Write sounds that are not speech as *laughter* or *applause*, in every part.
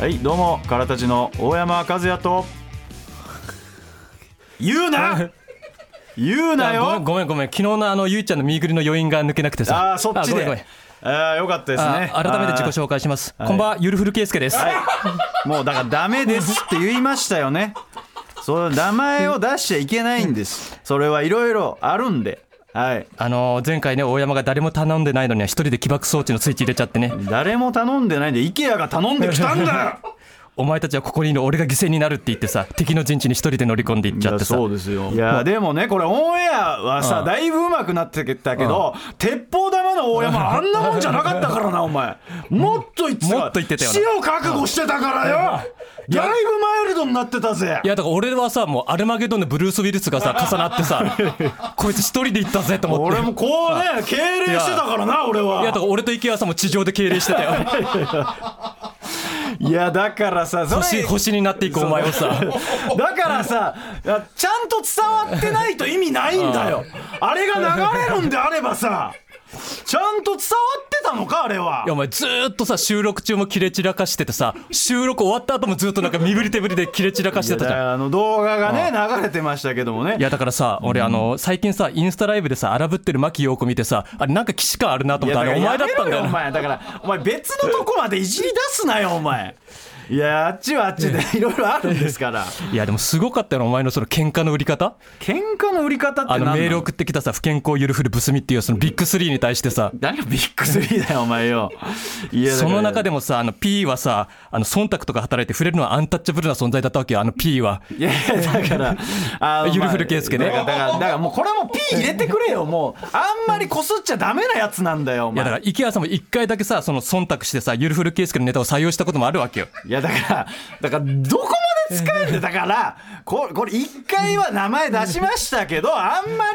はいどうもからたちの大山和也と。言うな！*laughs* 言うなよ！ごめんごめん。昨日のあのゆいちゃんの右ぐりの余韻が抜けなくてさ。ああそっちで。ごめんごめんああよかったですね。あ改めて自己紹介します。こんばんはゆるふるけいすけです。はい。もうだからダメです。って言いましたよね。そう名前を出しちゃいけないんです。それはいろいろあるんで。はい。あのー前回ね大山が誰も頼んでないのには一人で起爆装置のスイッチ入れちゃってね。誰も頼んでないんで IKEA が頼んできたんだよお前たちはここにいる俺が犠牲になるって言ってさ敵の陣地に一人で乗り込んでいっちゃってさ。ですよ。いやでもねこれオンエアはさうん。だいぶ上手くなってきたけど鉄砲玉の大山 *laughs* あんなもんじゃなかったからなお前。もっと言ってたもっと言ってたよな。死を覚悟してたからよ。だいぶマイルドになってたぜ。いやだから俺はさもうアルマゲドンのブルース・ウィルスがさ *laughs* 重なってさこいつ一人で行ったぜと思って。俺もこうね敬礼してたからな俺は。いやだから俺と池谷さんも地上で敬礼してたよ *laughs* いやだからさそ星れ星になっていくお前をさ。*laughs* だからさちゃんと伝わってないと意味ないんだよ。あれが流れるんであればさちゃんと伝わってたのかあれは。いやお前ずーっとさ収録中もキレ散らかしててさ収録終わった後もずっとなんか身振り手振りでキレ散らかしてたじゃん。あの動画がね流れてましたけどもね。いやだからさ俺あの最近さインスタライブでさ荒ぶってる牧陽子見てさあれなんか既視感あるなと思ったあれお前だったんだよおな前。だからお前別のとこまでいじり出すなよお前いやあっちはあっちでいろいろあるんですから。*laughs* いやでもすごかったよなお前のその喧嘩の売り方？喧嘩の売り方ってあの？メール送ってきたさ不健康ゆるふるブスミっていうそのビッグスリーに対してさ。何がビッグスリーだよお前よ。*laughs* いやその中でもさあの P はさあの忖度とか働いて触れるのはアンタッチャブルな存在だったわけよあの P は。いやいやだから *laughs* あのゆるふる圭介ね。だからだからだからもうこれも P 入れてくれよもう。あんまりこすっちゃダメなやつなんだよお前。いやだから池谷さんも一回だけさその忖度してさゆるふるケースケのネタを採用したこともあるわけよ。いやだからだからどこまで使えんでだからここれ一回は名前出しましたけどあんま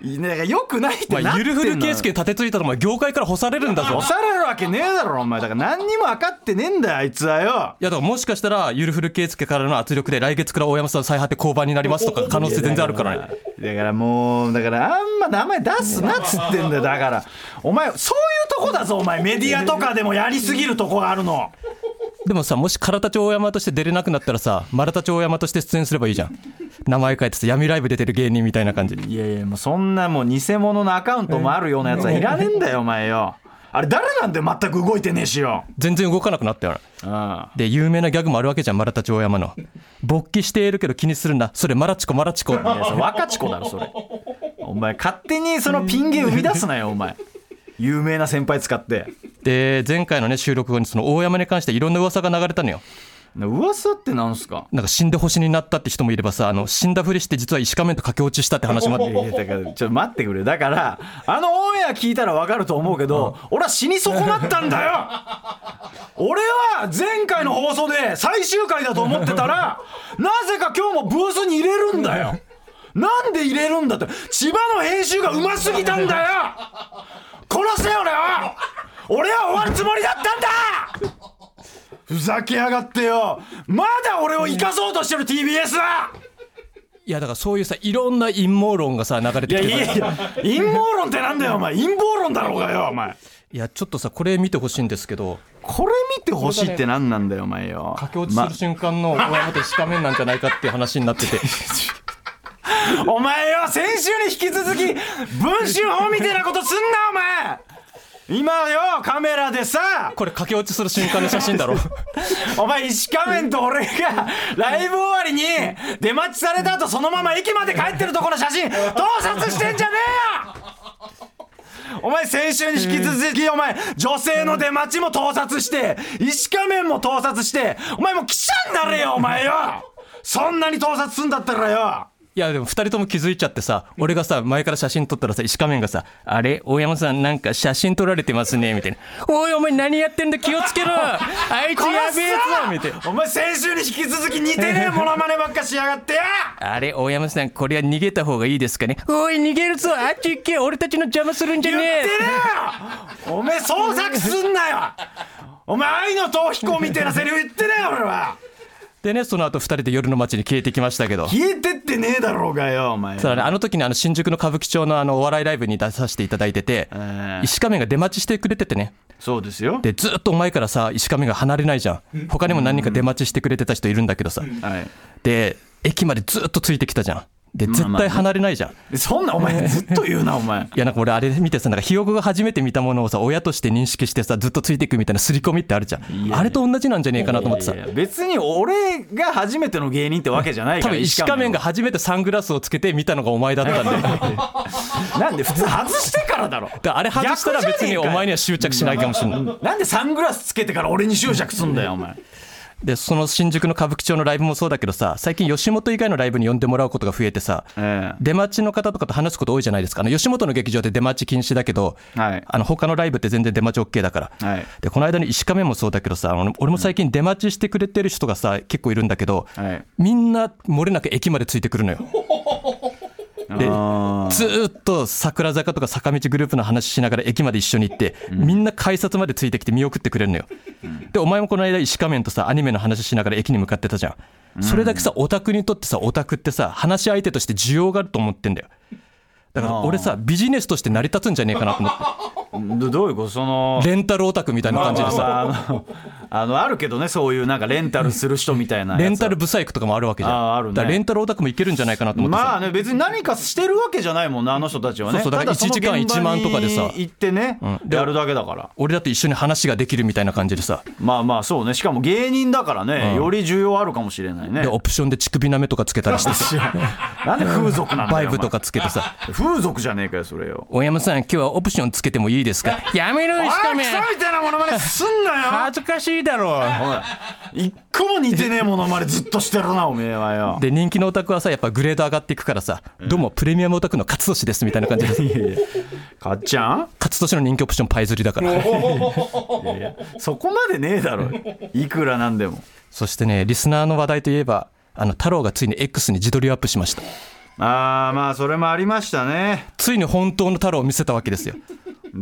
りねよくないってなってゆるふるケースケに立てついたらお前業界から干されるんだぞ。押されるわけねえだろお前。だから何にも分かってねえんだよあいつはよ。いやだからもしかしたらゆるふるケースケからの圧力で来月から大山さん再発って交番になりますとか可能性全然あるからねだからもうだからあんま名前出すなっつってんだよだから。お前そういうとこだぞお前。メディアとかでもやりすぎるとこがあるの。でもさもし唐田町大山として出れなくなったらさ丸太町大山として出演すればいいじゃん。名前変えてさ闇ライブ出てる芸人みたいな感じ。いやいやもうそんなもう偽物のアカウントもあるようなやつはいらねえんだよお前よあれ誰なんだよ全く動いてねえしよ。全然動かなくなったよ。うんで有名なギャグもあるわけじゃん丸太町大山の。勃起しているけど気にするな。それマラチコマラチコ。若ち子だろそれ。お前勝手にそのピン芸生み出すなよお前。有名な先輩使って。で前回のね収録後にその大山に関していろんな噂が流れたのよ噂ってなんすか？なんか死んで星になったって人もいればさあの死んだふりして実は石仮面と駆け落ちしたって話もあっていやだからちょっと待ってくれ。だからあのオンエア聞いたら分かると思うけど、俺は死に損なったんだよ。俺は前回の放送で最終回だと思ってたらなぜか今日もブースに入れるんだよ。なんで入れるんだって。千葉の編集がうますぎたんだよ。殺せ俺は。俺は終わるつもりだったんだ。ふざけやがってよ。まだ俺を生かそうとしてる TBS は。いやだからそういうさいろんな陰謀論がさ流れてきてさ。いやいや陰謀論ってなんだよお前。陰謀論だろうがよお前。いやちょっとさこれ見てほしいんですけど。これ見てほしいって何なんだよお前よ。駆け落ちする瞬間の大山と石仮面なんじゃないかっていう話になってて。まお前よ先週に引き続き文春法みたいなことすんなお前今よカメラでさ。これ駆け落ちする瞬間の写真だろ。*laughs* お前石仮面と俺がライブ終わりに出待ちされた後そのまま駅まで帰ってるところの写真盗撮してんじゃねえよ！お前先週に引き続きお前女性の出待ちも盗撮して石仮面も盗撮してお前もう記者になれよお前よ！そんなに盗撮すんだったらよいやでも2人とも気づいちゃってさ俺がさ前から写真撮ったらさ石仮面がさ「あれ？大山さんなんか写真撮られてますね」みたいな「おいお前何やってんだ気をつけろ。あいつやべえぞみたいな。お前先週に引き続き似てねえ *laughs* モノマネばっかしやがって。やあれ？大山さんこれは逃げた方がいいですかね？おい逃げるぞ。あっち行け。俺たちの邪魔するんじゃ言ってねえねえよ。おめえ創作すんなよ。お前愛の逃避行みたいなセリフ言ってねえよ俺はでねその後二人で夜の街に消えてきましたけど。消えてってねえだろうがよお前。ただねあの時にあの新宿の歌舞伎町のあのお笑いライブに出させていただいててえー石仮面が出待ちしてくれててね。そうですよ。でずっとお前からさ石仮面が離れないじゃん。他にも何人か出待ちしてくれてた人いるんだけどさ。はい。で駅までずっとついてきたじゃんでまあまあ絶対離れないじゃん、でそんなお前ずっと言うなお前。*laughs* いやなんか俺あれ見てさなんかひよこが初めて見たものをさ親として認識してさずっとついていくみたいな刷り込みってあるじゃん。あれと同じなんじゃねえかなと思ってさ。別に俺が初めての芸人ってわけじゃないから *laughs* 多分石仮面が初めてサングラスをつけて見たのがお前だったんでなんで普通外してからだろ。らあれ外したら別にお前には執着しないかもしれない。なんでサングラスつけてから俺に執着すんだよお前でその新宿の歌舞伎町のライブもそうだけどさ最近吉本以外のライブに呼んでもらうことが増えてさえ出待ちの方とかと話すこと多いじゃないですか。あの吉本の劇場で出待ち禁止だけど、はい。あの他のライブって全然出待ち OK だから、はい。でこの間の石仮面もそうだけどさ俺俺も最近出待ちしてくれてる人がさ結構いるんだけど、はい。みんな漏れなく駅までついてくるのよ *laughs* であずーっと桜坂とか坂道グループの話しながら駅まで一緒に行って、みんな改札までついてきて見送ってくれるのよ、でお前もこの間石仮面とさアニメの話しながら駅に向かってたじゃん。それだけさオタクにとってさオタクってさ話し相手として需要があると思ってんだよ。だから俺さビジネスとして成り立つんじゃねえかなと思って。ーどどういうことそのレンタルオタクみたいな感じでさ。まあまああのあのあるけどねそういうなんかレンタルする人みたいなレンタルブサイクとかもあるわけじゃん。あーあるね。レンタルオタクもいけるんじゃないかなと思ってさ、まあね別に何かしてるわけじゃないもんなあの人たちはね。そうそうだからたその1時間現場1万とかでさ。に行ってね、でやるだけだから。俺だって一緒に話ができるみたいな感じでさ。まあまあそうね。しかも芸人だからね、より需要あるかもしれないね。でオプションで乳首なめとかつけたりしてさ。なんで風俗なんだよバイブとかつけてさ。風俗じゃねえかよそれよ。大山さん今日はオプションつけてもいいですか？*laughs* やめろ石仮面クソみたいなものまねすんなよ。恥ずかしいだろ。おい一個も似てねえものまねずっとしてるなおめえはよ。で人気のオタクはさやっぱグレード上がっていくからさ、どうもプレミアムオタクの勝利ですみたいな感じでかっちゃん？勝利の人気オプションパイ釣りだから。そこまでねえだろ。いくらなんでも。そしてねリスナーの話題といえばあの太郎がついに X に自撮りをアップしました。ああまあそれもありましたね。ついに本当の太郎を見せたわけですよ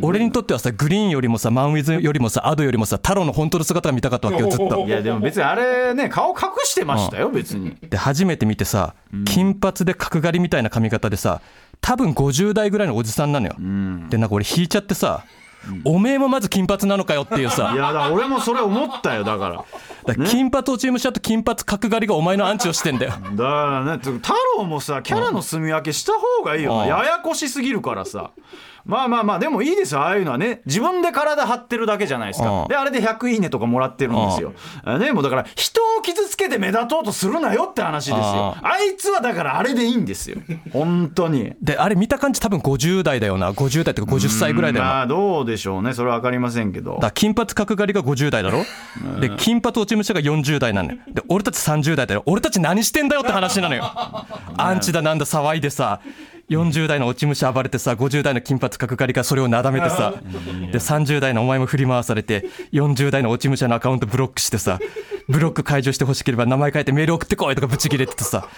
俺にとってはさグリーンよりもさマンウィズよりもさアドよりもさ太郎の本当の姿が見たかったわけよ *laughs* ずっと。いやでも別にあれね顔隠してましたよ別に。で初めて見てさ金髪で角刈りみたいな髪型でさ多分50代ぐらいのおじさんなのよ、でなんか俺引いちゃってさ、おめえもまず金髪なのかよっていうさ。*laughs* いやだ俺もそれ思ったよだから。だ金髪落ち武者と金髪角刈りがお前のアンチをしてんだよ。*laughs* だからね太郎もさキャラの住み分けした方がいいよ。うん。ややこしすぎるからさまあまあまあでもいいですよ。ああいうのはね。自分で体張ってるだけじゃないですか。うん。であれで100いいねとかもらってるんですよ。あねもうだから人を傷つけて目立とうとするなよって話ですよ。ああいつはだからあれでいいんですよ。*laughs* 本当に。であれ見た感じ多分50代だよな。50代とか50歳ぐらいだよな。まあどうでしょうね。それは分かりませんけど。だ金髪角刈りが50代だろ？で金髪落ち武者が40代なのよ。で俺たち30代だよ。俺たち何してんだよって話なのよ。*laughs* アンチだなんだ騒いでさ40代の落ち武者暴れてさ50代の金髪角刈りがそれをなだめてさで30代のお前も振り回されて40代の落ち武者のアカウントブロックしてさブロック解除してほしければ名前変えてメール送ってこいとかブチ切れててさ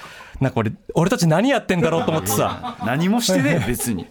なんか俺俺たち何やってんだろうと思ってさ。何もしてねえ別に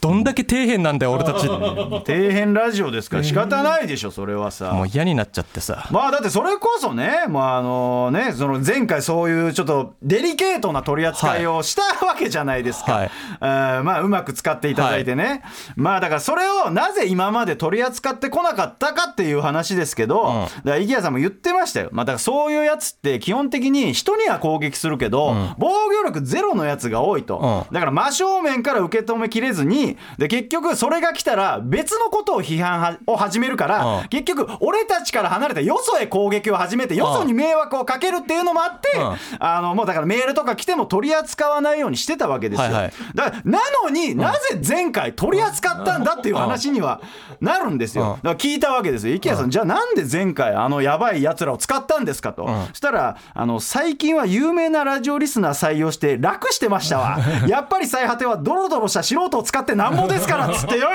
どんだけ底辺なんだよ俺たち。も底辺ラジオですから仕方ないでしょそれはさ。う嫌になっちゃってさ。まあだってそれこそね、まああのね、その前回そういうちょっとデリケートな取り扱いをしたわけじゃないですか。はい。えーまあうまく使っていただいてね。まあだからそれをなぜ今まで取り扱ってこなかったかっていう話ですけど、ん。だから池谷さんも言ってましたよ。まあだからそういうやつって基本的に人には攻撃するけど、防御力ゼロのやつが多いと。うん。だから真正面から受け止めきれずに、で結局それが来たら別のことを批判はを始めるから、うん。結局俺たちから離れてよそへ攻撃を始めてよそに迷惑をかけるっていうのもあって、うん。あのもうだからメールとか来ても取り扱わないようにしてたわけですよ、はいはい。だからなのになぜ前回取り扱ったんだっていう話にはなるんですよ、うん。だから聞いたわけですよ。池谷さん、じゃあなんで前回あのやばいやつらを使ったんですかと、ん。そしたらあの最近は有名なラジオリスナー採用して楽してましたわ。*laughs* やっぱり最果てはドロドロした素人を使ってなんぼですからっつってよ。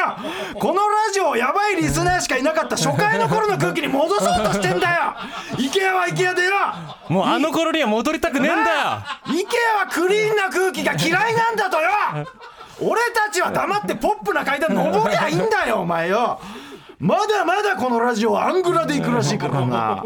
このラジオやばいリスナーしかいなかった初回の頃の空気に戻そうとしてんだよ。IKEA は IKEA でよ。もうあの頃には戻りたくねえんだよ。IKEA はクリーンな空気が嫌いなんだとよ。俺たちは黙ってポップな階段登りゃいいんだよお前よ。まだまだこのラジオはアングラで行くらしいからな。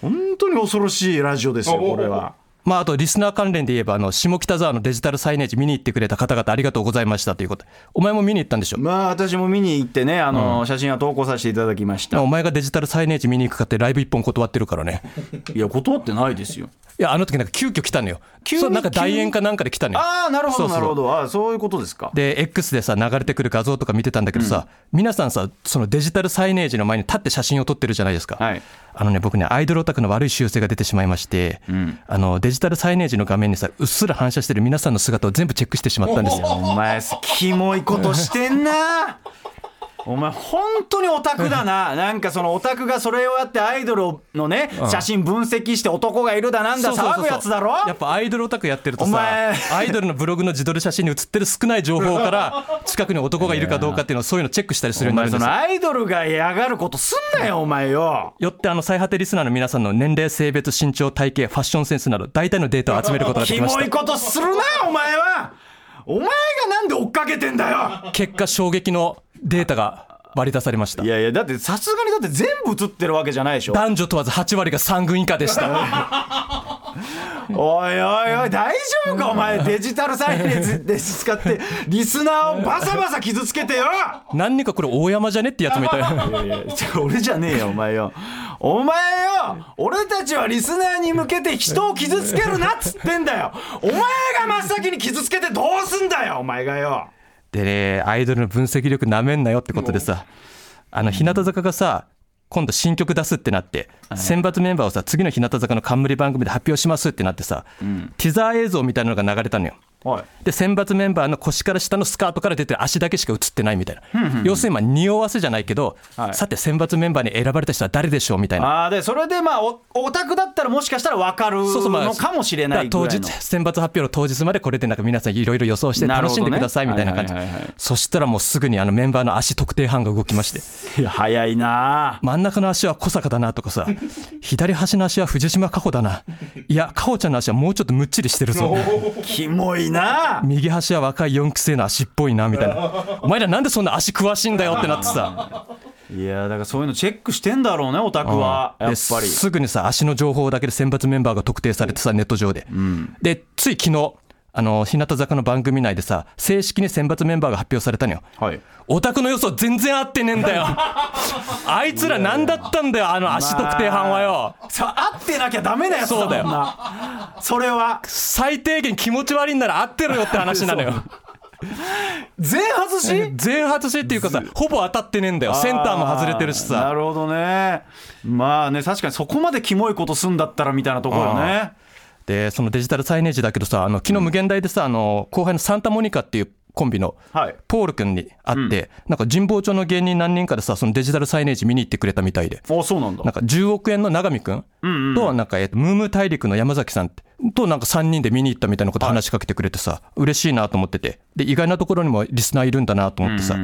本当に恐ろしいラジオですよこれはまあ、あとリスナー関連で言えばあの下北沢のデジタルサイネージ見に行ってくれた方々ありがとうございましたということ。でお前も見に行ったんでしょ？まあ私も見に行ってねあの、写真は投稿させていただきました。お前がデジタルサイネージ見に行くかってライブ一本断ってるからね。*laughs* いや断ってないですよ。いやあの時なんか急遽来たのよ。急になんか大演かなんかで来たのよ。ああなるほどなるほど。ああそういうことですか。で X でさ流れてくる画像とか見てたんだけどさ、皆さんさそのデジタルサイネージの前に立って写真を撮ってるじゃないですか、はいあのね僕ねアイドルオタクの悪い習性が出てしまいまして、あのデジタルサイネージの画面にさうっすら反射してる皆さんの姿を全部チェックしてしまったんですよ。お前キモいことしてんなお前本当にオタクだな。*laughs* なんかそのオタクがそれをやってアイドルのね写真分析して男がいるだなんだ騒ぐやつだろ？やっぱアイドルオタクやってるとさアイドルのブログの自撮り写真に写ってる少ない情報から *laughs* 近くに男がいるかどうかっていうのをそういうのチェックしたりするよおうになるんですよアイドルが嫌がることすんなよお前よ。よってあの最果てリスナーの皆さんの年齢性別身長体型ファッションセンスなど大体のデータを集めることがでキきました。モいことするなお前は。お前がなんで追っかけてんだよ。結果衝撃のデータが割り出されました。いやいやだってさすがにだって全部映ってるわけじゃないでしょ。男女問わず8割が3軍以下でした。おいおいおい大丈夫か？お前デジタルサイネージで使ってリスナーをバサバサ傷つけてよ！何人かこれ大山じゃねってやつみたいないやいや俺じゃねえよお前よ。お前よ！俺たちはリスナーに向けて人を傷つけるなっつってんだよ。お前が真っ先に傷つけてどうすんだよお前がよでねアイドルの分析力なめんなよってことでさあの日向坂がさ今度新曲出すってなって選抜メンバーをさ次の日向坂の冠番組で発表しますってなってさ、ティザー映像みたいなのが流れたのよで選抜メンバーの腰から下のスカートから出てる足だけしか映ってないみたいな。要するにまあ匂わせじゃないけど、はい。さて選抜メンバーに選ばれた人は誰でしょうみたいな。ああでそれでまあおオタクだったらもしかしたら分かるそうそうまあのかもしれない当日選抜発表の当日までこれでなんか皆さんいろいろ予想して楽しんでくださいみたいな感じ。そしたらもうすぐにあのメンバーの足特定班が動きまして。いや早いな。真ん中の足は小坂だなとかさ左端の足は藤島佳穂だな。いや佳穂ちゃんの足はもうちょっとむっちりしてるぞ。*laughs* キモいな。右端は若い4期生の足っぽいなみたいな。*laughs* お前らなんでそんな足詳しいんだよってなってさ。いやだからそういうのチェックしてんだろうねオタクは。やっでぱり。すぐにさ足の情報だけで選抜メンバーが特定されてさネット上で、でつい昨日あの日向坂の番組内でさ正式に選抜メンバーが発表されたのよ。はい。オタクの予想全然合ってねえんだよ。*laughs* あいつら何だったんだよあの足特定班はよ。さ合ってなきゃダメなやつだそうだよ。なそれは。最低限気持ち悪いんなら合ってろよって話なのよ。全外し？全外しっていうかさほぼ当たってねえんだよ。センターも外れてるしさ。なるほどね。まあね確かにそこまでキモいことすんだったらみたいなところねでそのデジタルサイネージだけどさあの昨日無限大でさあの後輩のサンタモニカっていうコンビのはい。ポール君に会って、なんか神保町の芸人何人かでさそのデジタルサイネージ見に行ってくれたみたいで。あそうなんだ。なんか10億円の永見君となんか、えムームー大陸の山崎さんとなんか3人で見に行ったみたいなこと話しかけてくれてさ嬉しいなと思ってて。で意外なところにもリスナーいるんだなと思ってさ、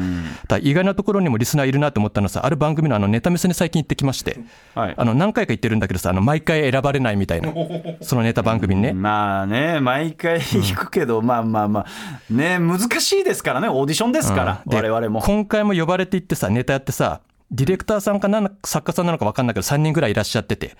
ただ意外なところにもリスナーいるなと思ったのはさ。ある番組のあのネタ見せに最近行ってきまして、はい。あの何回か行ってるんだけどさあの毎回選ばれないみたいな *laughs* そのネタ番組にね、まあね毎回行くけど、まあまあまあ。ね難しいですからねオーディションですから、で我々も。今回も呼ばれて行ってさネタやってさディレクターさんかなん作家さんなのか分かんないけど3人ぐらいいらっしゃってて、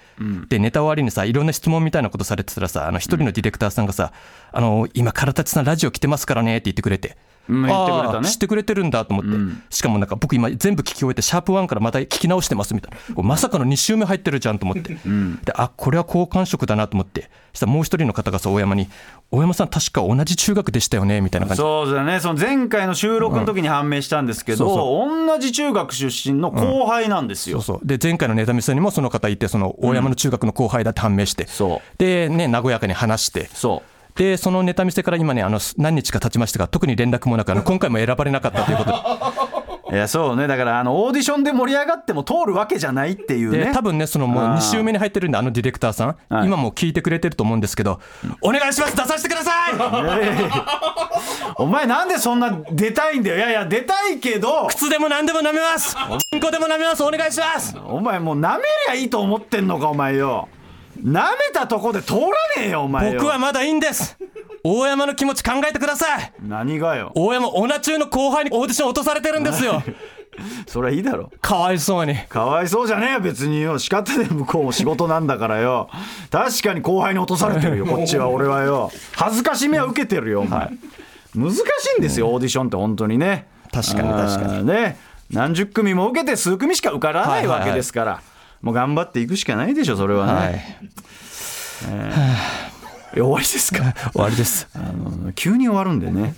でネタ終わりにさいろんな質問みたいなことされてたらさあの一人のディレクターさんがさ「あの今唐立さんラジオ来てますからね」って言ってくれて。うん言ってくれた知ってくれてるんだと思って、しかもなんか僕今全部聞き終えてシャープ1からまた聞き直してますみたいな。まさかの2週目入ってるじゃんと思って、であこれは好感触だなと思って。そしたらもう一人の方がさ大山に「大山さん確か同じ中学でしたよね」みたいな感じ。でそうだね。その前回の収録の時に判明したんですけど、そう同じ中学出身の後輩なんですよ、そうそう。で前回のネタ見せにもその方いてその大山の中学の後輩だって判明して、そう。でね和やかに話して。そう。でそのネタ見せから今ねあの何日か経ちましたが特に連絡もなくあの今回も選ばれなかったということで、いやそうね。だからあのオーディションで盛り上がっても通るわけじゃないっていうね。で多分ねそのもうあー。2週目に入ってるんであのディレクターさん、はい。今もう聞いてくれてると思うんですけど、お願いします出させてください。*laughs* お前なんでそんな出たいんだよ。いやいや出たいけど。靴でも何でも舐めます。チンコでも舐めます。お願いします。お前もう舐めりゃいいと思ってんのかお前よ。舐めたとこで通らねえよお前よ。僕はまだいいんです大山の気持ち考えてください。何がよ。大山オナ中の後輩にオーディション落とされてるんですよ。*laughs* それはいいだろ。かわいそうに。かわいそうじゃねえよ別に。よ仕方で向こうも仕事なんだからよ。確かに後輩に落とされてるよ *laughs* こっちは俺はよ。恥ずかしめは受けてるよお前。難しいんですよオーディションって本当にね。確かに確かに。ね。何十組も受けて数組しか受からないわはいはい。はい。けですからもう頑張っていくしかないでしょそれはね、はい。え終わりですか？*laughs* 終わりです。あの急に終わるんでね、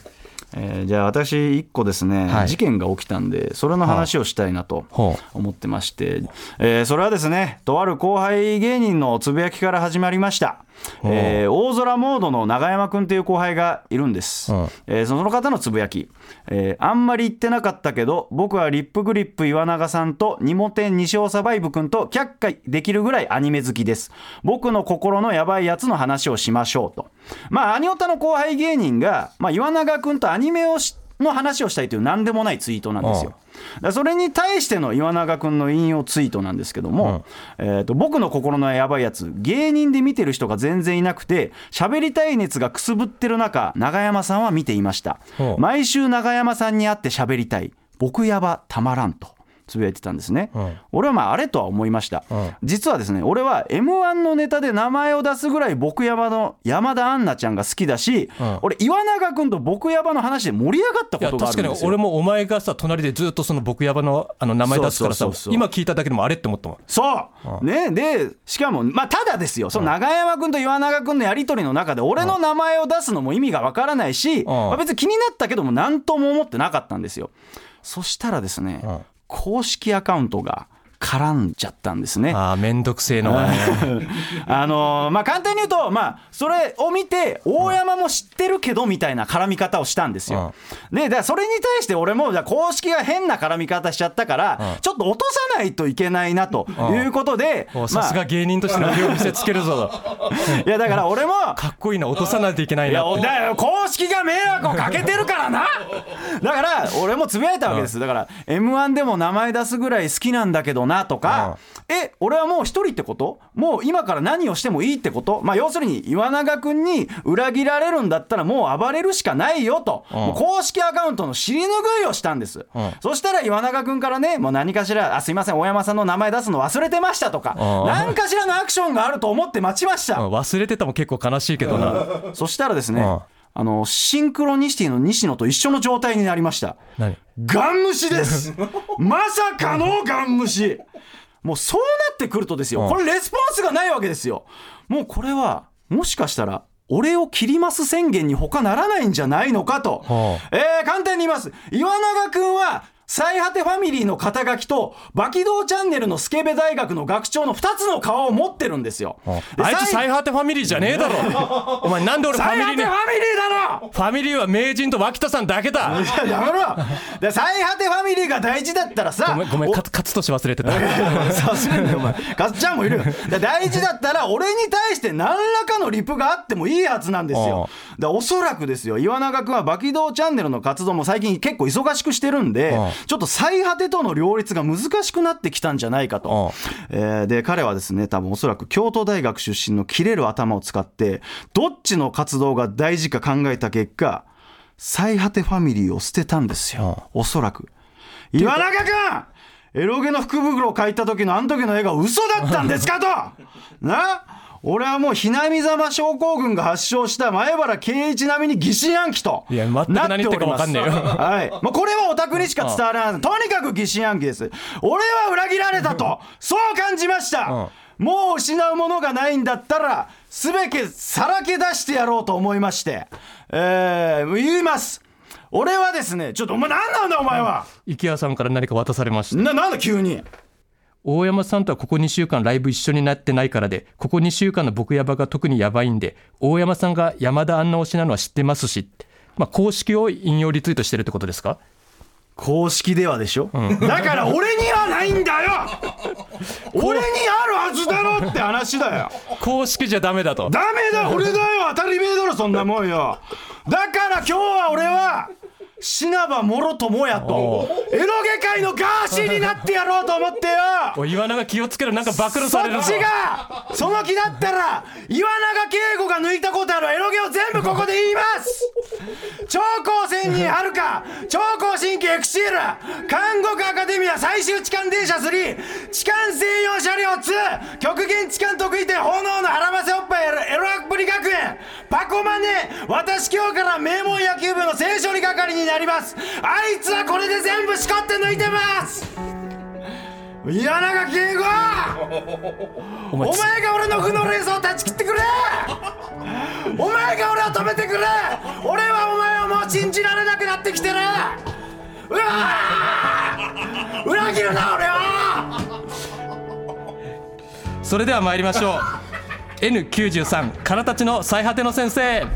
えーじゃあ私一個ですね、はい。事件が起きたんでそれの話をしたいなとほ思ってまして、えーそれはですねとある後輩芸人のつぶやきから始まりました、えー大空モードの永山君という後輩がいるんです、うん。えーその方のつぶやき、えーあんまり言ってなかったけど僕はリップグリップ岩永さんとニモテン西尾サバイブ君と却下できるぐらいアニメ好きです。僕の心のヤバいやつの話をしましょうと。まあアニオタの後輩芸人が、まあ、岩永君とアニメをしの話をしたいという何でもないツイートなんですよ。それに対しての岩永君の引用ツイートなんですけども、えーと僕の心のやばいやつ芸人で見てる人が全然いなくて喋りたい熱がくすぶってる中永山さんは見ていました。ほう毎週永山さんに会って喋りたい。僕やばたまらんとつぶやいてたんですね、うん。俺はまああれとは思いました、うん。実はですね俺は m 1のネタで名前を出すぐらい僕山の山田杏奈ちゃんが好きだし、うん。俺岩永君と僕山の話で盛り上がったことがあ確かにるんですよ。俺もお前がさ隣でずっとその僕ヤバのあの名前出すからさ今聞いただけでもあれって思ったもん。そう、ね。でしかもまあただですよ。その永山君と岩永君のやり取りの中で俺の名前を出すのも意味がわからないし、まあ別に気になったけども何とも思ってなかったんですよ。そしたらですね、うん公式アカウントが絡んじゃったんですね。ああめんどくせえのがね。*laughs* あのーまあ簡単に言うと、まあ、それを見て大山も知ってるけどみたいな絡み方をしたんですよ。でだからそれに対して俺もじゃあ公式が変な絡み方しちゃったから、うん。ちょっと落とさないといけないなということで、おさすが芸人としての腕を見せつけるぞ *laughs* いやだから俺もかっこいいな落とさないといけないいやなって。だから公式が迷惑をかけてるからな。だから俺もつぶやいたわけです。だから m 1でも名前出すぐらい好きなんだけどなとかえ俺はもう一人ってこと？もう今から何をしてもいいってこと？まあ要するに岩永君に裏切られるんだったらもう暴れるしかないよと。公式アカウントの尻拭いをしたんです。うん。そしたら岩永君からねもう何かしらあすいません大山さんの名前出すの忘れてましたとかうん。何かしらのアクションがあると思って待ちました。うん。忘れてたも結構悲しいけどな。そしたらですね、うんあのシンクロニシティの西野と一緒の状態になりました。何？ガン虫です。*laughs* まさかのガン虫もうそうなってくるとですよ、うん。これレスポンスがないわけですよ。もうこれはもしかしたら俺を切ります宣言に他ならないんじゃないのかと、はえー簡単に言います。岩永君は最果てファミリーの肩書きとバキドーチャンネルのスケベ大学の学長の2つの顔を持ってるんですよ。であいつ最最果てファミリーじゃねえだろ。お前なんで俺ファ最ミリーに果てファミリー。だろファミリーは名人と脇田さんだけだ。いややめろ。で最果てファミリーが大事だったらさごめんごめん勝つとし忘れてた。*laughs* さすがにお前。かっちゃんもいるよ。で大事だったら俺に対して何らかのリプがあってもいいはずなんですよ。でおそらくですよ。岩永君はバキドーチャンネルの活動も最近結構忙しくしてるんでうんちょっと最果てとの両立が難しくなってきたんじゃないかと、えーで彼はですね多分おそらく京都大学出身の切れる頭を使ってどっちの活動が大事か考えた結果最果てファミリーを捨てたんですよ。おそらく。岩永君エロゲの福袋を書いた時のあの時の絵が嘘だったんですかと！*laughs* な？俺はもうひなみざま症候群が発症した前原圭一並みに疑心暗鬼といや全く何言ってるか分かんねえよ。はい、まあ、これはオタクにしか伝わらないとにかく疑心暗鬼です。俺は裏切られたとそう感じました、もう失うものがないんだったら全てさらけ出してやろうと思いまして、えー言います。俺はですねちょっとお前何なんだお前は、池谷さんから何か渡されました？ななんだ急に大山さんとはここ2週間ライブ一緒になってないからでここ2週間の僕ヤバが特にヤバいんで大山さんが山田アンナ推しなのは知ってますし、まあ、公式を引用リツイートしてるってことですか？公式ではでしょ、だから俺にはないんだよ！*laughs* 俺にあるはずだろって話だよ。公式じゃダメだと。ダメだ！俺だよ！当たり前だろそんなもんよ。だから今日は俺は死なばもろともやと。エロゲ界のガーシーになってやろうと思ってよ。おい岩永気をつけろなんか暴露そされるぞ。っちがその気だったら岩永圭吾が抜いたことある。エロゲを全部ここで言います。超高専にはるか超高新規エクシール。韓国アカデミア最終痴漢電車3痴漢専用車両2極限痴漢得意点炎の腹ませおっぱいエロアプリ学園。パコマネ。私今日から名門野球部の聖処理係になります。あいつはこれで全部しこって抜いてます。岩永圭吾お前お前が俺の負のレースを断ち切ってくれ。お前が俺を止めてくれ。俺はお前をもう信じられなくなってきてる。うわー。裏切るな俺は。それでは参りましょう。N93 からたちの最果ての先生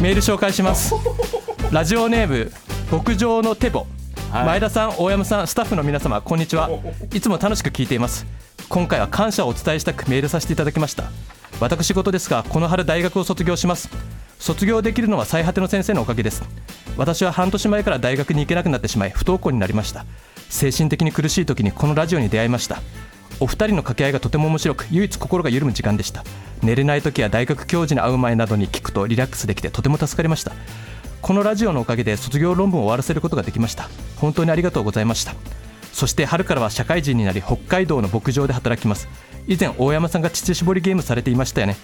メール紹介します。*laughs* ラジオネーム牧場のテボ、前田さん大山さんスタッフの皆様こんにちは。いつも楽しく聞いています。今回は感謝をお伝えしたくメールさせていただきました。私事ですがこの春大学を卒業します。卒業できるのは最果ての先生のおかげです。私は半年前から大学に行けなくなってしまい不登校になりました。精神的に苦しい時にこのラジオに出会いましたお二人の掛け合いがとても面白く唯一心が緩む時間でした。寝れない時や大学教授に会う前などに聞くとリラックスできてとても助かりました。このラジオのおかげで卒業論文を終わらせることができました。本当にありがとうございました。そして春からは社会人になり北海道の牧場で働きます。以前大山さんが乳搾りゲームされていましたよね。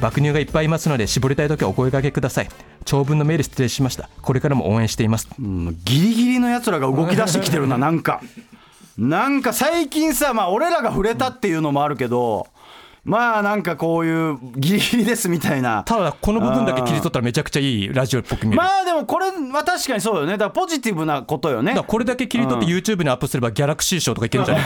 爆乳がいっぱいいますので絞りたい時はお声掛けください。長文のメール失礼しました。これからも応援しています。うんギリギリのやつらが動き出してきてるななんか。なんか最近さまあ俺らが触れたっていうのもあるけどまあなんかこういうギリギリですみたいな。ただこの部分だけ切り取ったらめちゃくちゃいいラジオっぽく見える、まあでもこれは確かにそうよね。だからポジティブなことよね。これだけ切り取って YouTube にアップすればギャラクシー賞とかいけるんじゃない？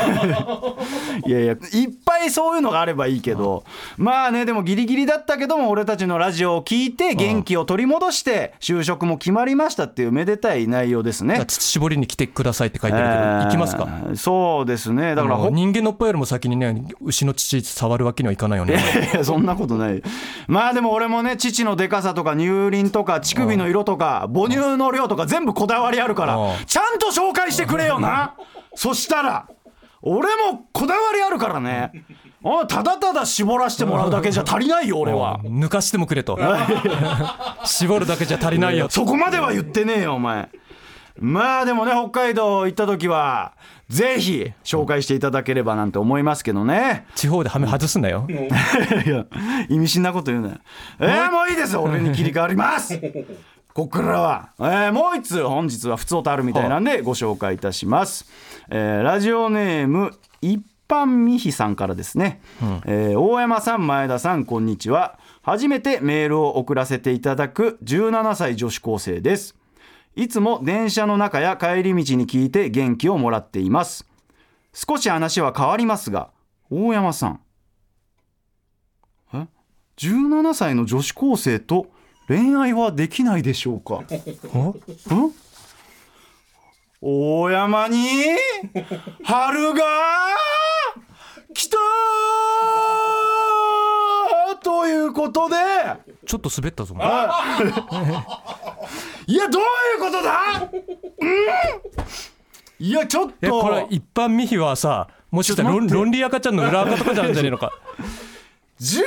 *laughs* いやいやいっぱいそういうのがあればいいけど。まあねでもギリギリだったけども俺たちのラジオを聞いて元気を取り戻して就職も決まりましたっていうめでたい内容ですね。乳搾りに来てくださいって書いてあるけど、行きますか？えーそうですね。だから人間のおっぱいよりも先にね牛の乳触るわけにはいかないよねそんなことないまあでも俺もね乳のでかさとか乳輪とか乳首の色とか母乳の量とか全部こだわりあるからちゃんと紹介してくれよなそしたら俺もこだわりあるからねあただただ絞らせてもらうだけじゃ足りないよ俺は抜かしてもくれと絞るだけじゃ足りないよそこまでは言ってねえよお前まあでもね北海道行った時はぜひ紹介していただければなんて思いますけどね。地方でハメ外すんだよ。*laughs* いや意味深なこと言うなよ。えー、もう。いいですよ。俺に切り替わります。*laughs* こっからは、えーもう一通本日は普通音あるみたいなんでご紹介いたします、えーラジオネーム一般美姫さんからですね、えー大山さん前田さんこんにちは。初めてメールを送らせていただく17歳女子高生ですいつも電車の中や帰り道に聞いて元気をもらっています。少し話は変わりますが大山さん。え？17歳の女子高生と恋愛はできないでしょうか？*laughs* ん？大山に春が来たということでちょっと滑ったぞ。*laughs* いやどういうことだ？うん。いやちょっいやこれと一般ミヒはさもしかしたら論論理赤ちゃんの裏垢とかじゃないんじゃねえのか17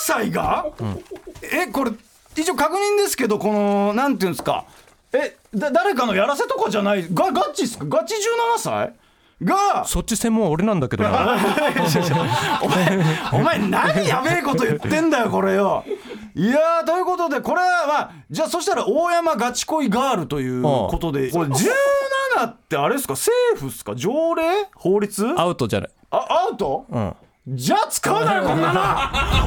歳が、えこれ一応確認ですけどこのなんていうんですか？えだ誰かのやらせとかじゃない？がガチっすか？ガチ17歳がそっち専門は俺なんだけどな。*laughs* お前お前何やべえこと言ってんだよこれよ。いやーということでこれはまあじゃあそしたら大山ガチ恋ガールということで。これ17ってあれですか？政府っすか？条例？法律？アウトじゃない。あアウト？うん。じゃあ使うなよこんな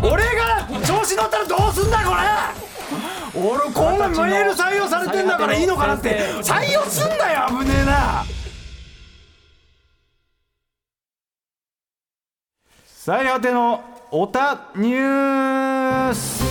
の。俺が調子乗ったらどうすんだよこれ。俺こんなメール採用されてんだからいいのかなって。採用すんなよ危ねえな最果てのおたニューです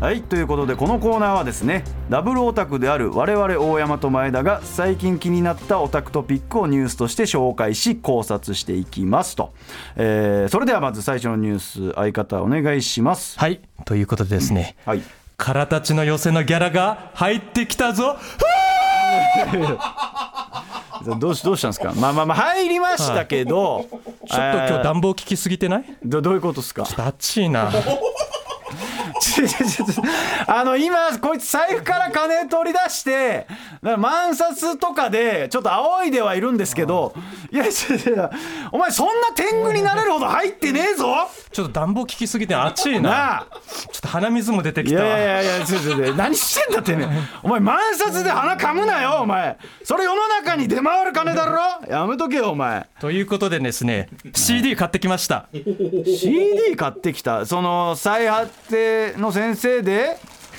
はいということでこのコーナーはですねダブルオタクである我々大山と前田が最近気になったオタクトピックをニュースとして紹介し考察していきますと、えーそれではまず最初のニュース相方お願いします。はいということでですね、はい。カラたちの寄せのギャラが入ってきたぞ *laughs* どうしどうしたんですか？まあまあまあ入りましたけど、ちょっと今日暖房効きすぎてない？どどういうことですか？暑いなちょちょちょちょあの今こいつ財布から金取り出して万札とかでちょっと仰いではいるんですけどいやちょちょお前そんな天狗になれるほど入ってねえぞちょっと暖房効きすぎて暑いなちょっと鼻水も出てきたわやいやいやちょちょちょ何してんだってねお前万札で鼻かむなよお前それ世の中に出回る金だろやめとけよお前ということでですね CD 買ってきました CD 買ってきたその再発定の先生で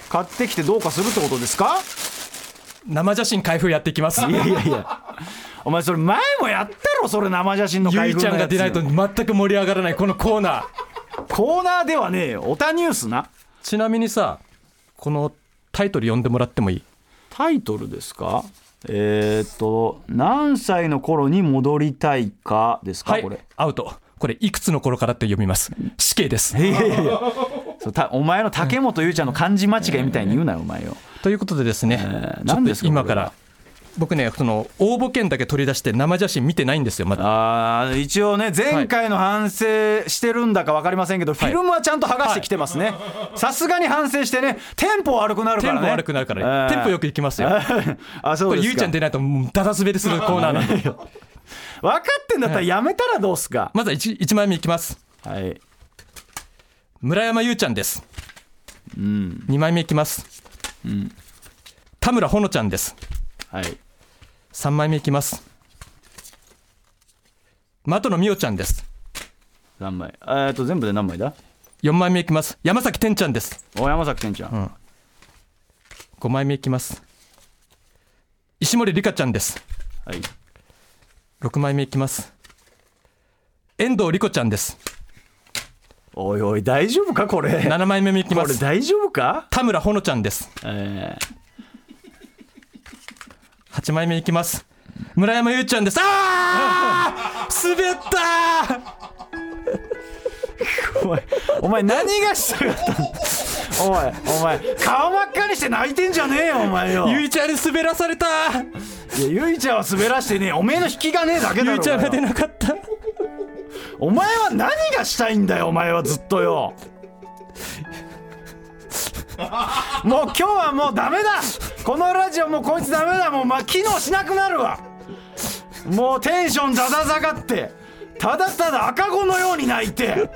買ってきてどうかするってことですか？生写真開封やっていきます。いやいやいや。お前それ前もやったろそれ生写真のゆ開いちゃんが出ないと全く盛り上がらないこのコーナー。コーナーではねえよオタニュースな。ちなみにさこのタイトル読んでもらってもいい？タイトルですか？えー、っと何歳の頃に戻りたいかですか、はいこれ。アウト。これいくつの頃からって読みます。死刑です。いやいやいやお前の竹本ゆうちゃんの漢字間違いみたいに言うなよお前よ。ということでですね、ーちょっと今から僕ねその応募券だけ取り出して生写真見てないんですよまだ。あー一応ね前回の反省してるんだか分かりませんけど、フィルムはちゃんと剥がしてきてますね。さすがに反省してねテンポ悪くなるからね。テンポ悪くなるから、テンポよくいきますよ。*laughs* あそうですか。これゆいちゃん出ないともうダダ滑りするコーナーなんで。*laughs* 分かってんだったらやめたらどうすか、まずは 1, 一枚目いきます。はい村山ゆうちゃんです、うん。2枚目いきます、田村ほのちゃんです。はい。3枚目いきます。的野美桜ちゃんです。何枚？えーっと全部で何枚だ？4枚目いきます。山崎天ちゃんです。お山崎店長、ん、5枚目いきます。石森里香ちゃんです。はい。6枚目いきます。遠藤莉子ちゃんですおいおい大丈夫かこれ？7枚目もいきこます。れ大丈夫か？田村ほのちゃんです。え8枚目いきます。村山ゆうちゃんです。あー！滑ったー、*laughs* お前お前何がしたかったのお前お前顔真っ赤にして泣いてんじゃねえよお前よ。ゆいちゃんに滑らされたいやゆいちゃんは滑らしてねえ。おめえの引きがねえだけだろゆいちゃんが出なかったお前は何がしたいんだよお前はずっとよ。もう今日はもうダメだ。このラジオもうこいつダメだ。もう、ま、機能しなくなるわ。もうテンションだだ下がって。ただただ赤子のように泣いて。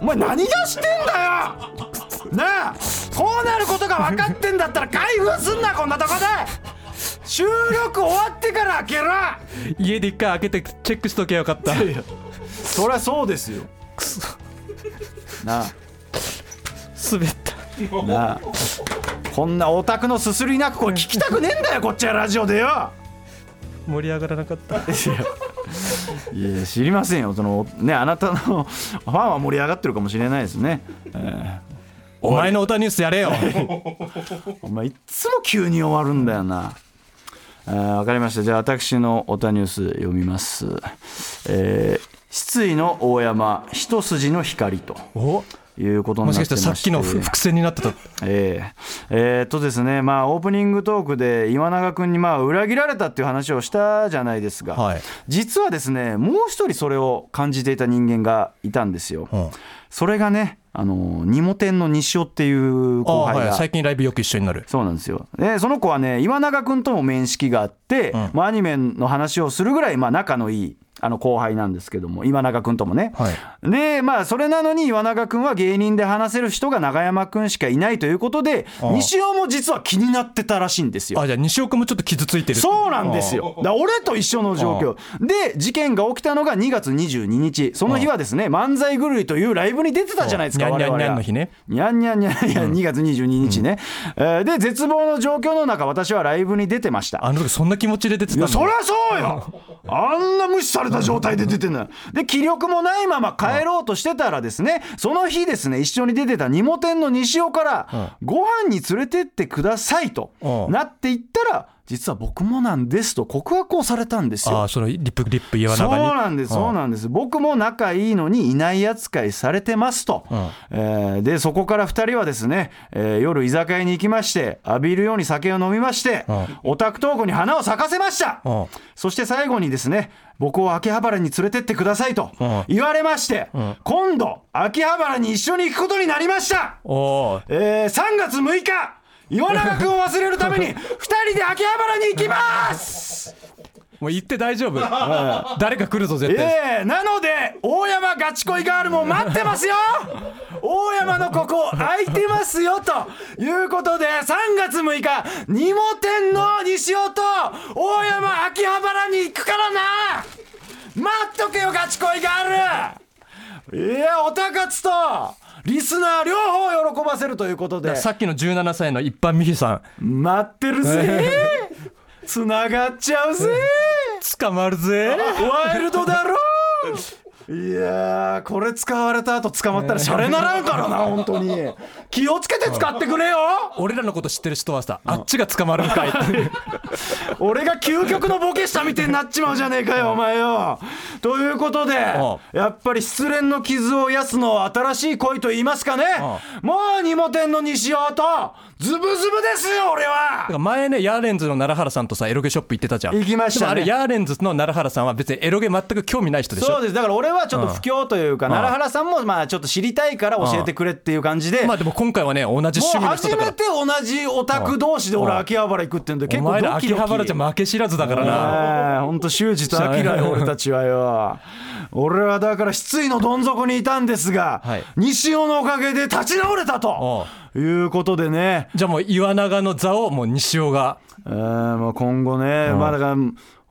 お前何がしてんだよ。なあこうなることが分かってんだったら開封すんなこんなとこで。収録終わってから開けろ。家で一回開けてチェックしとけばよかったそりゃそうですよ。なあ。滑った。なあ。こんなオタクのすすり泣く声聞きたくねえんだよこっちはラジオでよ。盛り上がらなかった。いや。知りませんよ。そのねあなたのファンは盛り上がってるかもしれないですね、えお前のオタニュースやれよ。ーお前いっつも急に終わるんだよな。わかりました。じゃあ私のオタニュース読みます。えー失意の大山一筋の光とお？いうことにもしかしたらさっきのふ伏線になってたええ。えーっとですねまあオープニングトークで岩永君にまあ裏切られたっていう話をしたじゃないですが、はい。実はですねもう一人それを感じていた人間がいたんですよ、うん。それがねあのニモ店の西尾っていうあ後輩が、はい、最近ライブよく一緒になる。そうなんですよ。でその子はね岩永君とも面識があって、ん。まあ、アニメの話をするぐらいまあ仲のいいあの後輩なんですけども岩永君ともね、はい。でまあそれなのに岩永君は芸人で話せる人が永山君しかいないということで西尾も実は気になってたらしいんですよ。あじゃあ西岡もちょっと傷ついてるそうなんですよ。だ俺と一緒の状況。で、事件が起きたのが2月22日。その日はですね、漫才狂いというライブに出てたじゃないですか、にゃんにゃんにゃんの日ね。にゃんにゃんにゃん。いや、2月22日ね。えーで、絶望の状況の中、私はライブに出てました。あの時そんな気持ちで出てたの？そりゃそうよ。*laughs* あんな無視されれた状態で出てんのよ。で気力もないまま帰ろうとしてたらですねその日ですね一緒に出てたニモ店の西尾からご飯に連れてってくださいとうん。なっていったら実は僕もなんですと告白をされたんですよ。ああそのリップグリップ岩そう永になんです、そうなんです。僕も仲いいのにいない扱いされてますと。えーで、そこから2人はですね、えー夜居酒屋に行きまして、浴びるように酒を飲みまして、オタクトークに花を咲かせました。うん。そして最後にですね、僕を秋葉原に連れてってくださいとうん。言われまして、今度、秋葉原に一緒に行くことになりました。えー3月6日、岩永君を忘れるために、2人で秋葉原に行きます！もう行って大丈夫。誰か来るぞ絶対。ええなので大山ガチ恋ガールも待ってますよ！大山のここ空いてますよということで3月6日二モ店の西尾と大山秋葉原に行くからな！待っとけよガチ恋ガール！いやおたかつとリスナー両方喜ばせるということで。さっきの17歳の一般ミヒさん。待ってるぜ。つながっちゃうぜ。捕まるぜ。ワイルドだろいやーこれ使われた後捕まったらシャレならんからな本当に。気をつけて使ってくれよ。俺らのこと知ってる人はさあっちが捕まるんかい。っ *laughs* て俺が究極のボケしたみてえになっちまうじゃねえかよお前よ。ということでうやっぱり失恋の傷を癒すのは新しい恋と言いますかね。もう二モ店の西尾とズブズブですよ俺は。ら前ねヤーレンズの奈良原さんとさエロゲショップ行ってたじゃん。行きましたね。でもあれヤーレンズの奈良原さんは別にエロゲ全く興味ない人でしょ。そうです。だから俺はちょっと不況というか、奈良原さんもまあちょっと知りたいから教えてくれっていう感じで、まあでも今回はね同じ趣味の人だか。ら初めて同じオタク同士で俺秋葉原行くってんで結構ドキドキ。秋葉原じゃ負け知らずだからな。本当修二と明 *laughs* よ。俺たちはよ俺はだから失意のどん底にいたんですが、はい。西尾のおかげで立ち直れたということでね、じゃあもう岩永の座をもう西尾が。えーもう今後ね、まあだか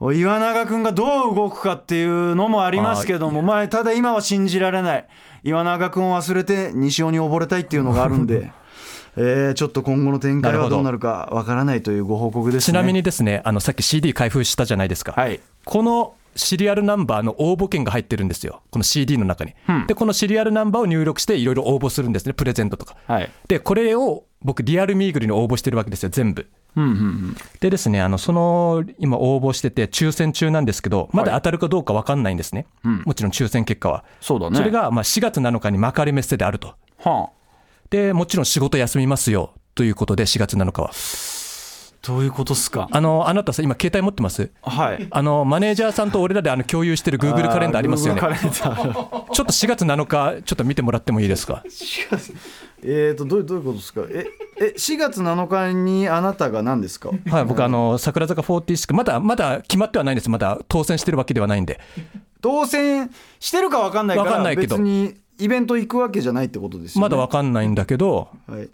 ら岩永君がどう動くかっていうのもありますけども、まあ、ただ今は信じられない。岩永君を忘れて西尾に溺れたいっていうのがあるんで。*laughs* えーちょっと今後の展開はどうなるかわからないというご報告ですね。ちなみにですねあのさっき CD 開封したじゃないですか、はい。このシリアルナンバーの応募券が入ってるんですよ。この CD の中に、でこのシリアルナンバーを入力していろいろ応募するんですね。プレゼントとか。はい。でこれを僕リアルミーグルに応募してるわけですよ全部。でですねあのその今応募してて抽選中なんですけどまだ当たるかどうか分かんないんですね、もちろん抽選結果は。そうだね。それがまあ4月7日に幕張メッセであると。はあ、でもちろん仕事休みますよということで4月7日はどういうことっすか？あのあなたさ今携帯持ってます？はい。あのマネージャーさんと俺らであの共有してる Google カレンダーありますよね。Google カレンダー。ちょっと4月7日ちょっと見てもらってもいいですか？えーとどうどういうことですか？ええ4月7日にあなたが何ですか？はい僕あの桜坂46まだまだ決まってはないんです。まだ当選してるわけではないんで。当選してるか分かんないからわかんないけど。別にイベント行くわけじゃないってことですよね。まだわかんないんだけどはい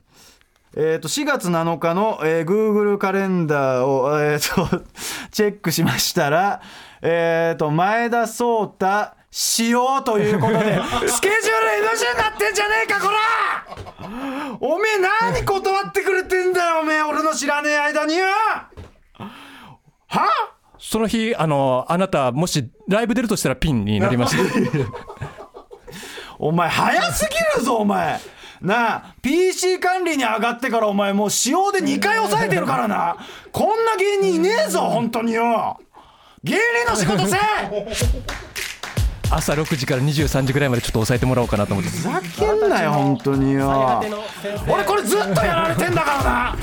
えー、と4月7日の、えー、Google カレンダーを、えー、と *laughs* チェックしましたら、えー、と前田壮太しようということで *laughs* スケジュール NG になってんじゃねえかこら！おめえ何断ってくれてんだよおめえ俺の知らねえ間に！よは？その日あのあなたもしライブ出るとしたらピンになりました。*laughs* お前早すぎるぞお前なあ PC 管理に上がってからお前もう使用で2回抑えてるからな。こんな芸人いねえぞ本当によ。芸人の仕事せえ。朝6時から23時ぐらいまでちょっと抑えてもらおうかなと思って。ふざけんなよ本当によ。俺これずっとやられてんだからな。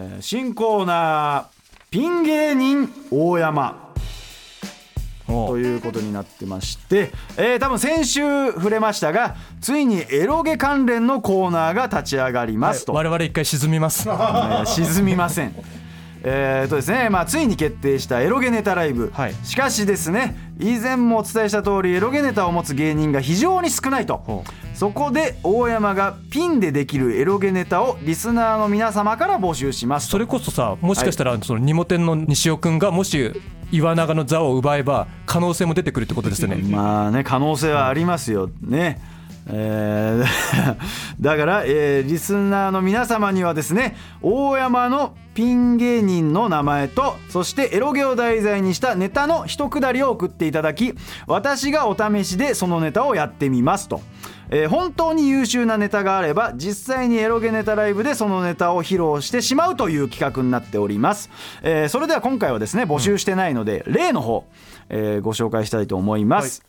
えー新コーナーピン芸人大山ということになってまして、えー多分先週触れましたがついにエロゲ関連のコーナーが立ち上がりますと、我々一回沈みます。*laughs* えー沈みません。えーとですねまあ、ついに決定したエロゲネタライブ、はい。しかしですね以前もお伝えした通りエロゲネタを持つ芸人が非常に少ないと。ほそこで大山がピンでできるエロゲネタをリスナーの皆様から募集しますそれこそさもしかしたらその二モ店の西尾君がもし岩永の座を奪えば可能性も出てくるってことですよね。まあね可能性はありますよ。ね。えー *laughs* だから、えーリスナーの皆様にはですね大山のピン芸人の名前とそしてエロゲを題材にしたネタの一くだりを送っていただき私がお試しでそのネタをやってみますと。えー本当に優秀なネタがあれば実際にエロゲネタライブでそのネタを披露してしまうという企画になっております、えーそれでは今回はですね募集してないので、例の方、えーご紹介したいと思います、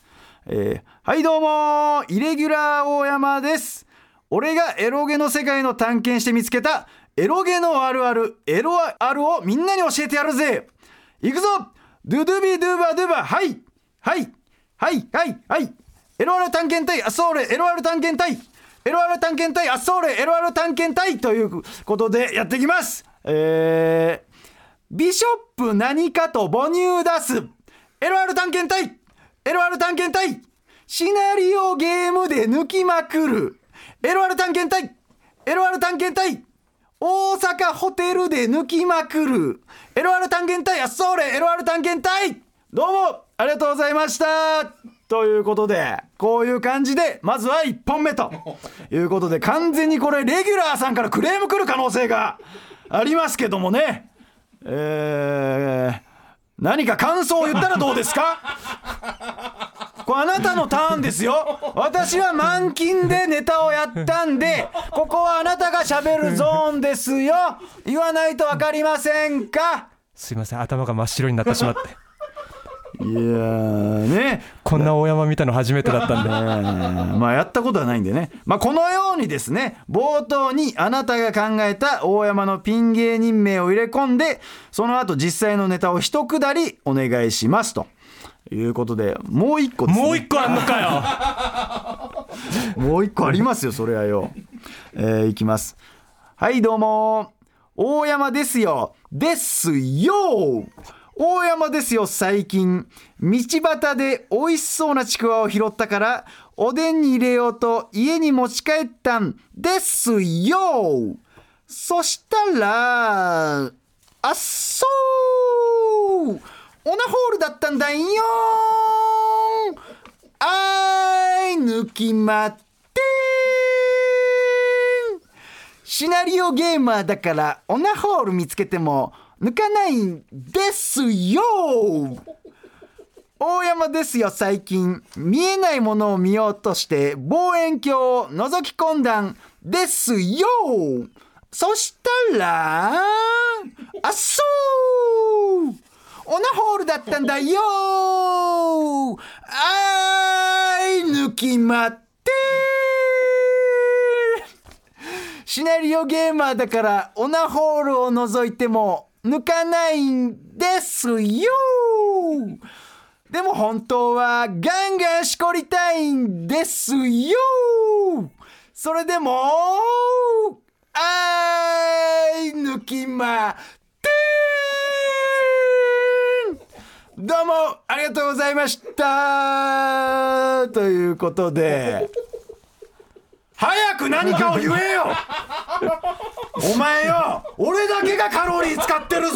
えーはいどうもイレギュラー大山です。俺がエロゲの世界の探検して見つけたエロゲのあるあるエロあるをみんなに教えてやるぜ。行くぞ。ドゥドゥビドゥバドゥバはい。はい。はい。はい。はい。エロアル探検隊あそれエロアル探検隊。エロアル探検隊あそれエロアル探検隊。ということでやっていきます。えー、ビショップ何かと母乳出す。エロアル探検隊。エロアル探検隊。シナリオゲームで抜きまくる。エロアル探検隊。エロアル探検隊。大阪ホテルで抜きまくる。エロアル探検隊あそーれ。エロアル探検隊。どうもありがとうございました。ということでこういう感じでまずは1本目と。いうことで完全にこれレギュラーさんからクレーム来る可能性がありますけどもね。えー、何か感想を言ったらどうですか？これあなたのターンですよ。私は満勤でネタをやったんでここはあなたがしゃべるゾーンですよ。言わないと分かりませんか？すいません。頭が真っ白になってしまって。いやーね。こんな大山見たの初めてだったんで。えーまあやったことはないんでね、まあ、このようにですね冒頭にあなたが考えた大山のピン芸人名を入れ込んでその後実際のネタを一くだりお願いしますということでもう一個です、ね、もう一個あんのかよ *laughs* もう一個ありますよ、それはよ。えーいきます。はい、どうも。大山ですよ。ですよ。大山ですよ、最近。道端で美味しそうなちくわを拾ったから、おでんに入れようと家に持ち帰ったんですよ。そしたら、あっそうオナホールだったんだよあい抜きまってシナリオゲーマーだからオナホール見つけても抜かないんですよ。大山ですよ。最近見えないものを見ようとして望遠鏡を覗き込んだんですよ。そしたらあそうオナホールだったんだよ。あーい抜きまって。シナリオゲーマーだからオナホールを覗いても抜かないんですよ。でも本当はガンガンしこりたいんですよ。それでもあーい抜きまってどうもありがとうございました。ということで。早く何かを言えよ。お前よ俺だけがカロリー使ってるぞ。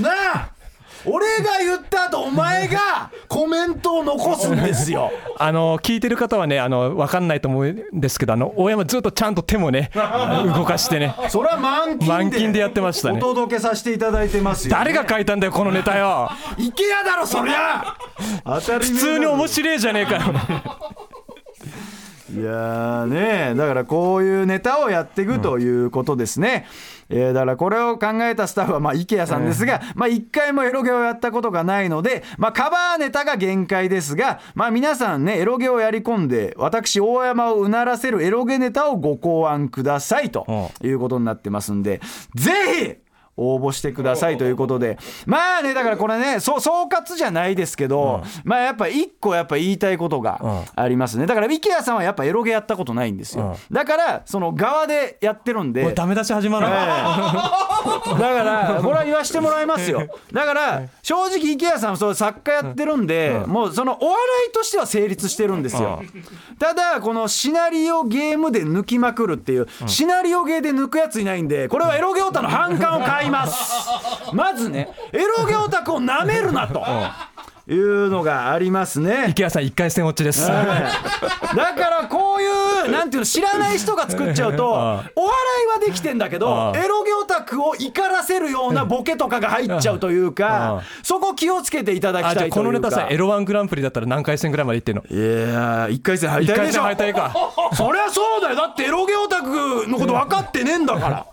なあ。俺が言った後お前がコメントを残すんですよ。*laughs* あの聞いてる方はねあの分かんないと思うんですけどあの大山ずっとちゃんと手もね *laughs* 動かしてね。それは満勤で満勤でやってましたね。お届けさせていただいてますよ、誰が書いたんだよこのネタよ。*laughs* イケアだろそりゃ。普通に面白いじゃねえかよいやーねだからこういうネタをやっていくということですね、えーだからこれを考えたスタッフはまあ IKEA さんですが、まあ一回もエロゲをやったことがないので、まあカバーネタが限界ですが、まあ皆さんね、エロゲをやり込んで、私大山をうならせるエロゲネタをご考案くださいということになってますんで、ぜひ応募してくださいということで。まあねだからこれねそう総括じゃないですけど、まあやっぱ一個やっぱ言いたいことがありますね。だから IKEA さんはやっぱエロゲやったことないんですよ、だからその側でやってるんで。ダメ出し始まるええ。だからこれは言わしてもらいますよ。だから正直 IKEA さんはそう作家やってるんで、もうそのお笑いとしては成立してるんですよ、ただこのシナリオゲームで抜きまくるっていう、シナリオゲーで抜くやついないんでこれはエロゲオタの反感を買います。まずねエロゲオタクをなめるなと。いうのがありますね。池谷さん一回戦落ちです。だからこういうなんていうの知らない人が作っちゃうとお笑いはできてんだけどエロゲオタクを怒らせるようなボケとかが入っちゃうというあかそこ気をつけていただきたいというか。このネタさエロワングランプリだったら何回戦ぐらいまでいってんの？いやー一回戦敗一回退でしょ。戦敗退か。そりゃそうだよ。だってエロゲオタクのこと分かってねえんだから。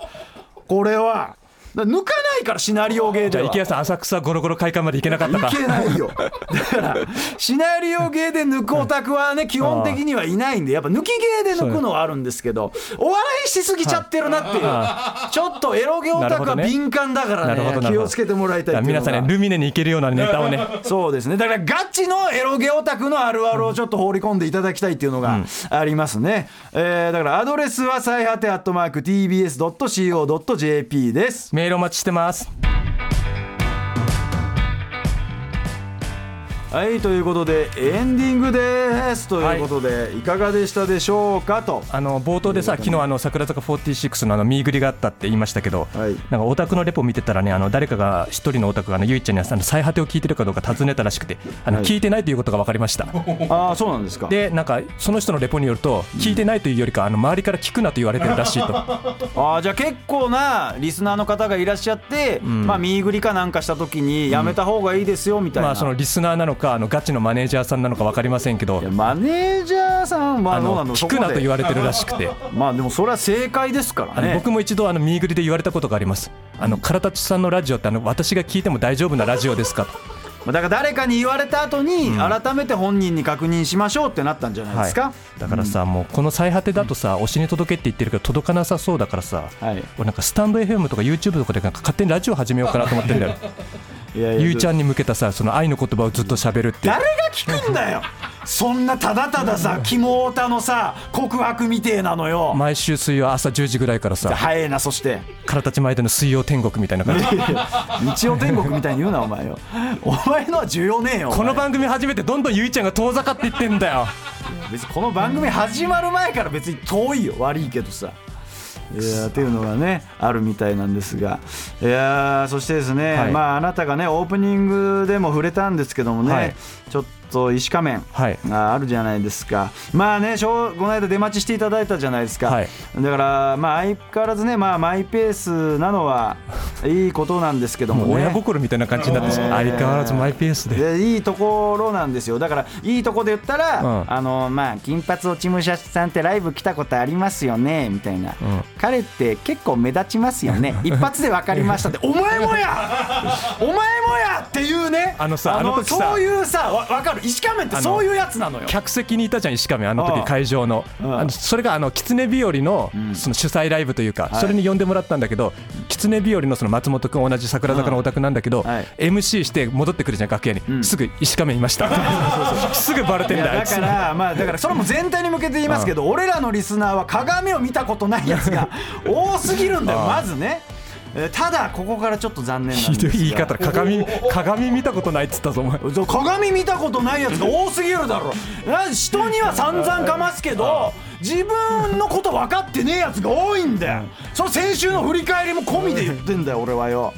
これは抜かないからシナリオゲーでは。じゃあ池谷さん浅草ゴロゴロ会館まで行けなかったか。いけないよ。*laughs* だからシナリオゲーで抜くオタクはね *laughs* 基本的にはいないんでやっぱ抜きゲーで抜くのはあるんですけどお笑いしすぎちゃってるなっていう。ちょっとエロゲオタクは敏感だからなるほどね気をつけてもらいたいっていうのが。皆さんねルミネに行けるようなネタをね。*laughs* そうですね。だからガチのエロゲオタクのあるあるをちょっと放り込んでいただきたいっていうのがありますね、えーだからアドレスは最果てアットマーク TBS.CO.JP です。メールお待ちしてます。はいということでエンディングですということで、い、かがでしたでしょうかと。あの冒頭でさ昨日あの桜坂46のあの見ぐりがあったって言いましたけど、はい。なんかオタクのレポ見てたらねあの誰かが一人のオタクがあのゆいちゃんにあの最果てを聞いてるかどうか尋ねたらしくてあの、はい。聞いてないということが分かりました。ああそうなんですか。でなんかその人のレポによると聞いてないというよりかあの周りから聞くなと言われてるらしいと。*laughs* ああじゃあ結構なリスナーの方がいらっしゃって、まあ見ぐりかなんかした時にやめた方がいいですよみたいな、まあそのリスナーなのかあのガチのマネージャーさんなのか分かりませんけどマネージャーさんはあのの？聞くなと言われてるらしくて。*laughs* まあでもそれは正解ですからね僕も一度あのミーグリで言われたことがあります。あの唐立さんのラジオってあの私が聞いても大丈夫なラジオですか？まあだから誰かに言われた後に改めて本人に確認しましょうってなったんじゃないですか、だからさ、もうこの最果てだとさ推しに届けって言ってるけど届かなさそうだからさ、はい俺なんかスタンド FM とか YouTube とかでなんか勝手にラジオ始めようかなと思ってんだよ。ゆいちゃんに向けたさその愛の言葉をずっと喋るって。誰が聞くんだよ。そんなただたださキモオタのさ告白みてえなのよ。毎週水曜朝10時ぐらいからさ早えなそして。唐立前での水曜天国みたいな感じ。*laughs* 日曜天国みたいに言うなお前よ。お前のは重要ねえよこの番組始めてどんどんゆいちゃんが遠ざかっていってんだよ別にこの番組始まる前。から別に遠いよ悪いけどさいやーっていうのがねあるみたいなんですが。いやーそしてですね、はい。まああなたがねオープニングでも触れたんですけどもね、はい。ちょっと石仮面はい。があるじゃないですか、まあねしょうこの間出待ちしていただいたじゃないですか、はい。だからまあ相変わらずねまあマイペースなのはいいことなんですけどももうね親心みたいな感じになってしまう。相変わらずマイペースで。でいいところなんですよ。だからいいとこで言ったら、うん。あのまあ金髪落ち武者さんってライブ来たことありますよねみたいな、ん。彼って結構目立ちますよね。*laughs* 一発で分かりましたって。お前もや！*laughs* お前もや！っていうね。あのさあのそういうさわ分かる石仮面ってそういうやつなのよ。客席にいたじゃん石亀あの時会場の。あのそれがあの狐日和のその主催ライブというかい。それに呼んでもらったんだけど狐日和のその松本君同じ桜坂のオタクなんだけどはい。MC して戻ってくるじゃん楽屋にすぐ石亀いました。*laughs* すぐバレてんだだからまあだからそれも全体に向けて言いますけど俺らのリスナーは鏡を見たことないやつが多すぎるんだよまずねえーただここからちょっと残念なんひどい言い方。鏡鏡見たことないっつったぞお前。鏡見たことないやつが多すぎるだろ。な人には散々かますけど自分のこと分かってねえやつが多いんだよ。その先週の振り返りも込みで言ってんだよ俺はよ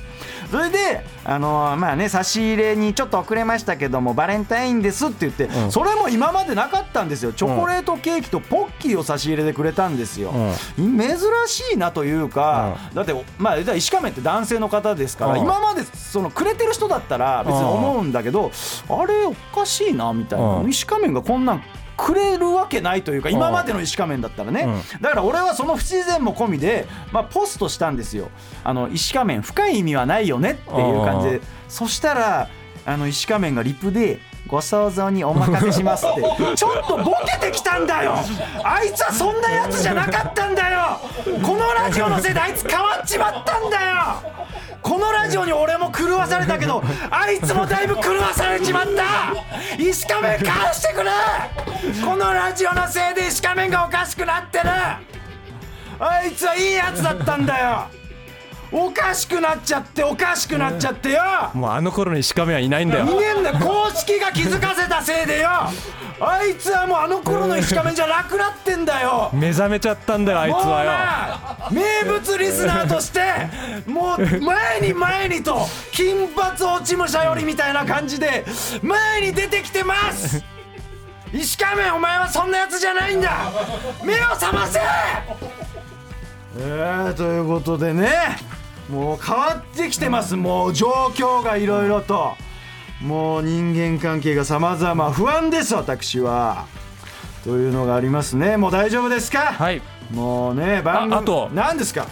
それであのーまあね差し入れにちょっと遅れましたけどもバレンタインですって言って、ん。それも今までなかったんですよ。チョコレートケーキとポッキーを差し入れてくれたんですよ、珍しいなというか、だってまあ石仮面って男性の方ですから、うん。今までそのくれてる人だったら別に思うんだけど、あれおかしいなみたいな、うん。石仮面がこんなんくれるわけないというか今までの石仮面だったらね、だから俺はその不自然も込みで、まあ、ポストしたんですよ。あの石仮面。深い意味はないよねっていう感じで。そしたらあの石仮面がリプでご想像にお任せしますって。*laughs* ちょっとボケてきたんだよ！あいつはそんなやつじゃなかったんだよ！このラジオのせいであいつ変わっちまったんだよこのラジオに俺も狂わされたけどあいつもだいぶ狂わされちまった。石仮面返してくれ。このラジオのせいで石仮面がおかしくなってる。あいつはいいやつだったんだよ。おかしくなっちゃっておかしくなっちゃってよ。もうあの頃にしかめはいないんだよ。いねえんだよ。公式が気づかせたせいでよあいつはもうあの頃の石仮面じゃなくなってんだよ。目覚めちゃったんだよあいつはよ。な名物リスナーとしてもう前に前にと金髪落ち武者よりみたいな感じで前に出てきてます。石仮面お前はそんなやつじゃないんだ。目を覚ませ。えー、ということでねもう変わってきてます。もう状況がいろいろともう人間関係が様々不安です私は。というのがありますね。もう大丈夫ですか？はい。もうね番組ああと。何ですか？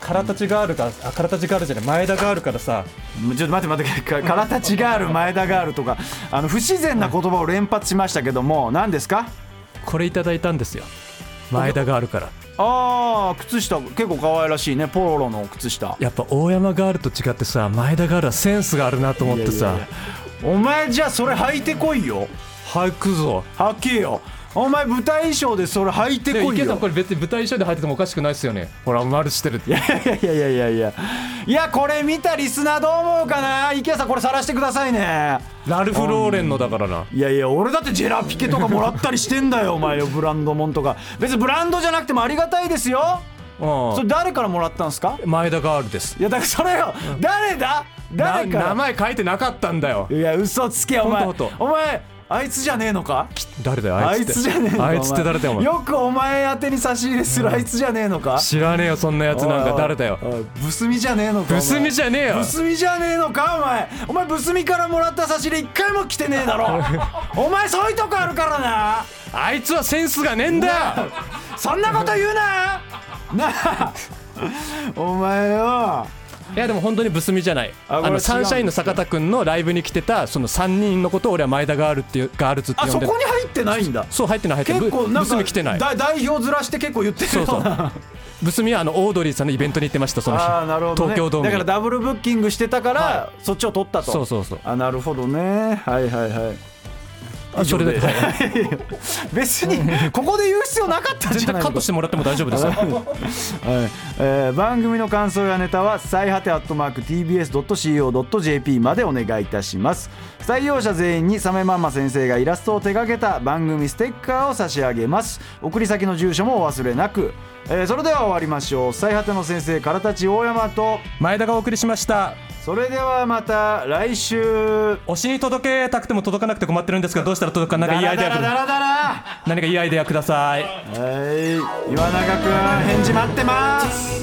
空立ちガールがあ空立ちガールじゃない。前田ガールからさ。ちょっと待って待ってかからたちガール前田ガールとか。あの不自然な言葉を連発しましたけども何ですか？これいただいたんですよ。前田ガールからああ靴下結構可愛らしいね。ポロロの靴下。やっぱ大山ガールと違ってさ前田ガールはセンスがあるなと思ってさ。お前じゃあそれ履いてこいよ。履くぞ。履けよお前舞台衣装でそれ履いてこいよ。これ別に舞台衣装で履いててもおかしくないですよね。ほら丸してるって。いやいやいやいやいやいやいや。これ見たリスナーどう思うかな？池谷さんこれ晒してくださいね。ラルフ・ローレンのだからな。いやいや俺だってジェラピケとかもらったりしてんだよお前よブランドもんとか。別にブランドじゃなくてもありがたいですよ。それう誰からもらったんですか？ん前田ガールです。いやだからそれよ誰だ？な誰から？名前書いてなかったんだよ。いや嘘つけお前。お前あいつじゃねえのか？誰だよあいつって。つじゃねえのかあいつって誰だよお前。よくお前宛てに差し入れするあいつじゃねえのか？知らねえよそんなやつなんか。誰だよ。ブスミじゃねえのかブスミじゃねえよ。ブスミじゃねえのかお前。お前ブスミからもらった差し入れ一回も来てねえだろ。*laughs* お前そういうとこあるからな。あいつはセンスがねえんだよ。そんなこと言うな。なあ。お前よいやでも本当にブスミじゃない。あのサンシャインの坂田君のライブに来てたその3人のことを俺は前田ガールっていうガールズってあそ呼んでこに入ってないんだ。そう入ってない入ってない。ブブスミ来てない。だ代表ずらして結構言ってるそうそうよなブスミはあのオードリーさんのイベントに行ってましたその日。ああなるほど、ね、東京ドームに。だからダブルブッキングしてたから、はそっちを取ったと。そうそうそう。あなるほどね。はいはいはい。あそれだけはい *laughs* 別にここで言う必要なかったんじゃないカットしてもらっても大丈夫です。よ *laughs* はい。えー番組の感想やネタは最果てアットマーク TBS.CO.JP までお願いいたします採用者全員にサメマンマ先生がイラストを手掛けた番組ステッカーを差し上げます。送り先の住所もお忘れなく、えーそれでは終わりましょう。最果ての先生からたち大山と。前田がお送りしました。それではまた来週。推しに届けたくても届かなくて困ってるんですがどうしたら届くか何かいいアイデア。くだダラダラダラ。何かいいアイデアください。はい。岩永くん返事待ってます